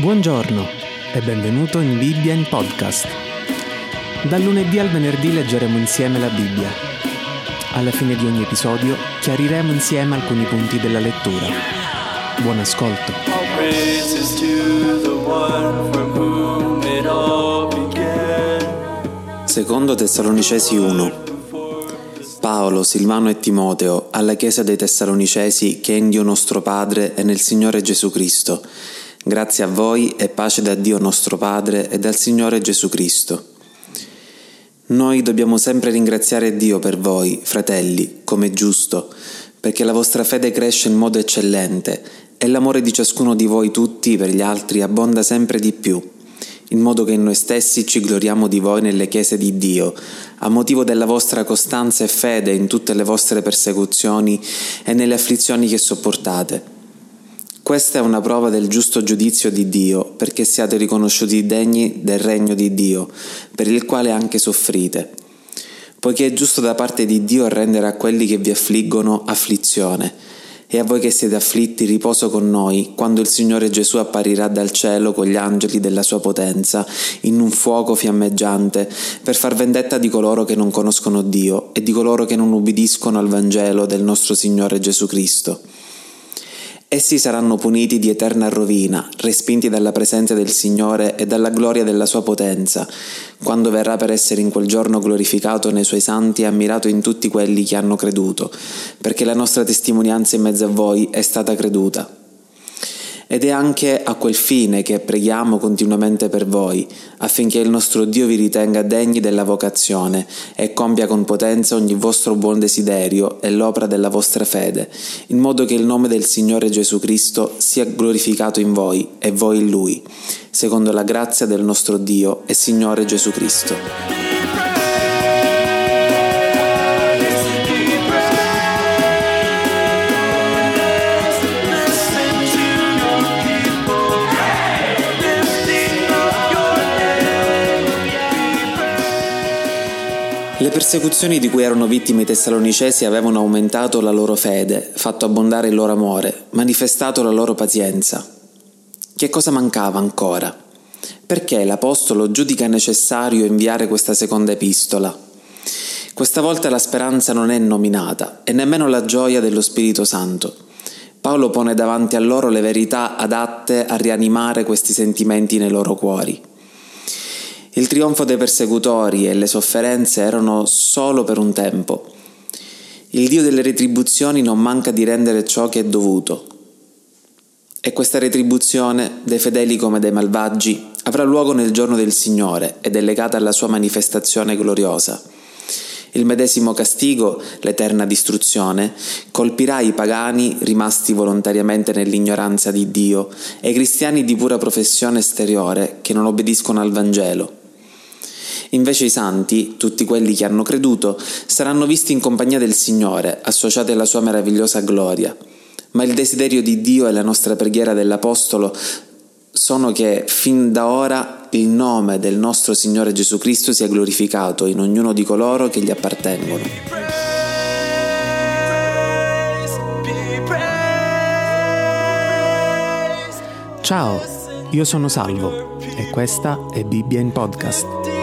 Buongiorno e benvenuto in Bibbia in Podcast. Dal lunedì al venerdì leggeremo insieme la Bibbia. Alla fine di ogni episodio chiariremo insieme alcuni punti della lettura. Buon ascolto. Secondo Tessalonicesi 1 Paolo, Silvano e Timoteo, alla Chiesa dei Tessalonicesi che è in Dio nostro Padre e nel Signore Gesù Cristo. Grazie a voi e pace da Dio nostro Padre e dal Signore Gesù Cristo. Noi dobbiamo sempre ringraziare Dio per voi, fratelli, come giusto, perché la vostra fede cresce in modo eccellente e l'amore di ciascuno di voi tutti per gli altri abbonda sempre di più in modo che noi stessi ci gloriamo di voi nelle chiese di Dio, a motivo della vostra costanza e fede in tutte le vostre persecuzioni e nelle afflizioni che sopportate. Questa è una prova del giusto giudizio di Dio, perché siate riconosciuti degni del regno di Dio, per il quale anche soffrite. Poiché è giusto da parte di Dio rendere a quelli che vi affliggono afflizione, e a voi che siete afflitti riposo con noi, quando il Signore Gesù apparirà dal cielo con gli angeli della sua potenza, in un fuoco fiammeggiante, per far vendetta di coloro che non conoscono Dio e di coloro che non ubbidiscono al Vangelo del nostro Signore Gesù Cristo. Essi saranno puniti di eterna rovina, respinti dalla presenza del Signore e dalla gloria della sua potenza, quando verrà per essere in quel giorno glorificato nei suoi santi e ammirato in tutti quelli che hanno creduto, perché la nostra testimonianza in mezzo a voi è stata creduta. Ed è anche a quel fine che preghiamo continuamente per voi, affinché il nostro Dio vi ritenga degni della vocazione e compia con potenza ogni vostro buon desiderio e l'opera della vostra fede, in modo che il nome del Signore Gesù Cristo sia glorificato in voi e voi in Lui, secondo la grazia del nostro Dio e Signore Gesù Cristo. Le persecuzioni di cui erano vittime i tessalonicesi avevano aumentato la loro fede, fatto abbondare il loro amore, manifestato la loro pazienza. Che cosa mancava ancora? Perché l'Apostolo giudica necessario inviare questa seconda epistola? Questa volta la speranza non è nominata e nemmeno la gioia dello Spirito Santo. Paolo pone davanti a loro le verità adatte a rianimare questi sentimenti nei loro cuori. Il trionfo dei persecutori e le sofferenze erano solo per un tempo. Il Dio delle retribuzioni non manca di rendere ciò che è dovuto. E questa retribuzione, dei fedeli come dei malvagi, avrà luogo nel giorno del Signore ed è legata alla sua manifestazione gloriosa. Il medesimo castigo, l'eterna distruzione, colpirà i pagani rimasti volontariamente nell'ignoranza di Dio e i cristiani di pura professione esteriore che non obbediscono al Vangelo. Invece i santi, tutti quelli che hanno creduto, saranno visti in compagnia del Signore, associati alla sua meravigliosa gloria. Ma il desiderio di Dio e la nostra preghiera dell'Apostolo sono che fin da ora il nome del nostro Signore Gesù Cristo sia glorificato in ognuno di coloro che gli appartengono. Ciao, io sono Salvo e questa è Bibbia in Podcast.